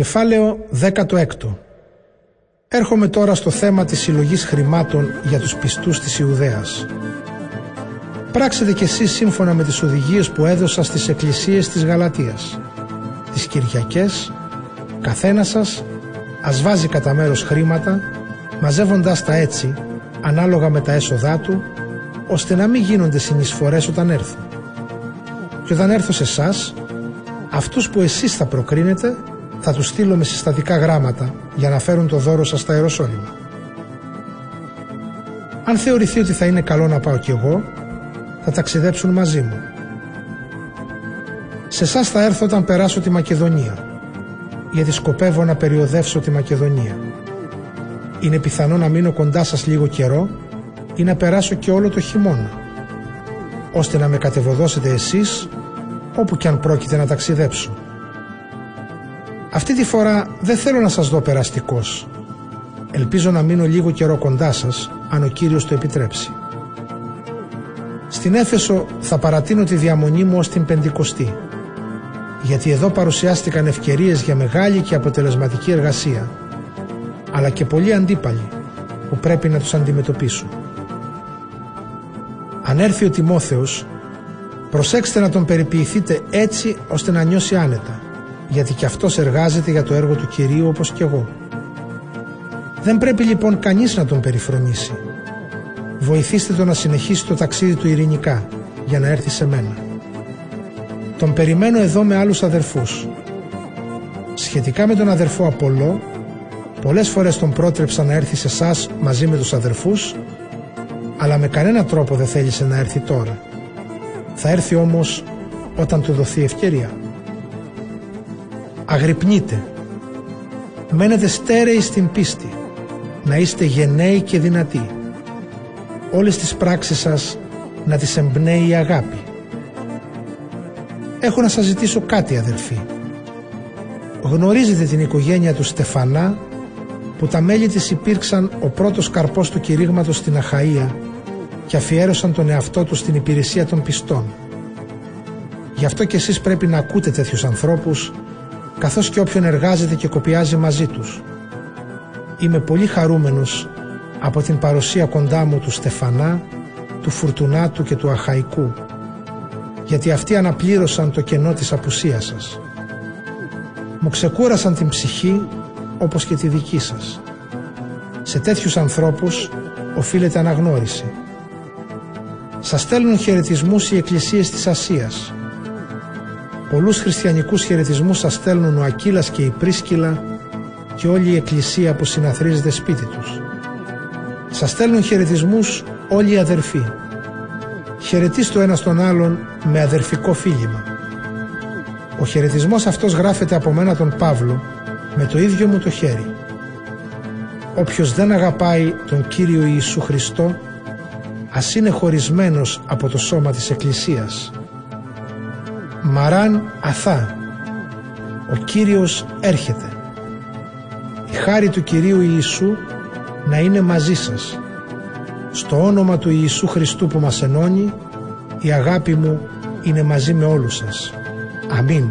Κεφάλαιο 16 Έρχομαι τώρα στο θέμα της συλλογής χρημάτων για τους πιστούς της Ιουδαίας. Πράξετε κι εσείς σύμφωνα με τις οδηγίες που έδωσα στις εκκλησίες της Γαλατίας. Τις Κυριακές, καθένα σας ας βάζει κατά μέρος χρήματα, μαζεύοντας τα έτσι, ανάλογα με τα έσοδά του, ώστε να μην γίνονται συνεισφορές όταν έρθω. Και όταν έρθω σε εσάς, αυτούς που εσείς θα προκρίνετε, θα τους στείλω με συστατικά γράμματα για να φέρουν το δώρο σας στα Ιεροσόλυμα. Αν θεωρηθεί ότι θα είναι καλό να πάω κι εγώ, θα ταξιδέψουν μαζί μου. Σε εσάς θα έρθω όταν περάσω τη Μακεδονία, γιατί σκοπεύω να περιοδεύσω τη Μακεδονία. Είναι πιθανό να μείνω κοντά σας λίγο καιρό ή να περάσω και όλο το χειμώνα, ώστε να με κατεβοδώσετε εσείς όπου κι αν πρόκειται να ταξιδέψω. Αυτή τη φορά δεν θέλω να σας δω περαστικός. Ελπίζω να μείνω λίγο καιρό κοντά σας, αν ο Κύριος το επιτρέψει. Στην Έφεσο θα παρατείνω τη διαμονή μου ως την Πεντηκοστή, γιατί εδώ παρουσιάστηκαν ευκαιρίες για μεγάλη και αποτελεσματική εργασία, αλλά και πολλοί αντίπαλοι που πρέπει να τους αντιμετωπίσω. Αν έρθει ο Τιμόθεος, προσέξτε να τον περιποιηθείτε έτσι ώστε να νιώσει άνετα γιατί και αυτός εργάζεται για το έργο του Κυρίου όπως και εγώ. Δεν πρέπει λοιπόν κανείς να τον περιφρονήσει. Βοηθήστε τον να συνεχίσει το ταξίδι του ειρηνικά για να έρθει σε μένα. Τον περιμένω εδώ με άλλους αδερφούς. Σχετικά με τον αδερφό Απολό, πολλές φορές τον πρότρεψα να έρθει σε εσάς μαζί με τους αδερφούς, αλλά με κανένα τρόπο δεν θέλησε να έρθει τώρα. Θα έρθει όμως όταν του δοθεί ευκαιρία αγρυπνείτε. Μένετε στέρεοι στην πίστη, να είστε γενναίοι και δυνατοί. Όλες τις πράξεις σας να τις εμπνέει η αγάπη. Έχω να σας ζητήσω κάτι αδελφοί. Γνωρίζετε την οικογένεια του Στεφανά που τα μέλη της υπήρξαν ο πρώτος καρπός του κηρύγματος στην Αχαΐα και αφιέρωσαν τον εαυτό τους στην υπηρεσία των πιστών. Γι' αυτό και εσείς πρέπει να ακούτε τέτοιους ανθρώπους καθώς και όποιον εργάζεται και κοπιάζει μαζί τους. Είμαι πολύ χαρούμενος από την παρουσία κοντά μου του Στεφανά, του Φουρτουνάτου και του Αχαϊκού, γιατί αυτοί αναπλήρωσαν το κενό της απουσίας σας. Μου ξεκούρασαν την ψυχή όπως και τη δική σας. Σε τέτοιους ανθρώπους οφείλεται αναγνώριση. Σας στέλνουν χαιρετισμούς οι εκκλησίες της Ασίας, Πολλούς χριστιανικούς χαιρετισμούς σας στέλνουν ο Ακύλας και η Πρίσκυλα και όλη η εκκλησία που συναθρίζεται σπίτι τους. Σας στέλνουν χαιρετισμούς όλοι οι αδερφοί. Χαιρετίστε το ένας τον άλλον με αδερφικό φίλημα. Ο χαιρετισμός αυτός γράφεται από μένα τον Παύλο με το ίδιο μου το χέρι. Όποιος δεν αγαπάει τον Κύριο Ιησού Χριστό ας είναι χωρισμένος από το σώμα της Εκκλησίας. Μαράν Αθά. Ο Κύριος έρχεται. Η χάρη του Κυρίου Ιησού να είναι μαζί σας. Στο όνομα του Ιησού Χριστού που μας ενώνει η αγάπη μου είναι μαζί με όλους σας. Αμήν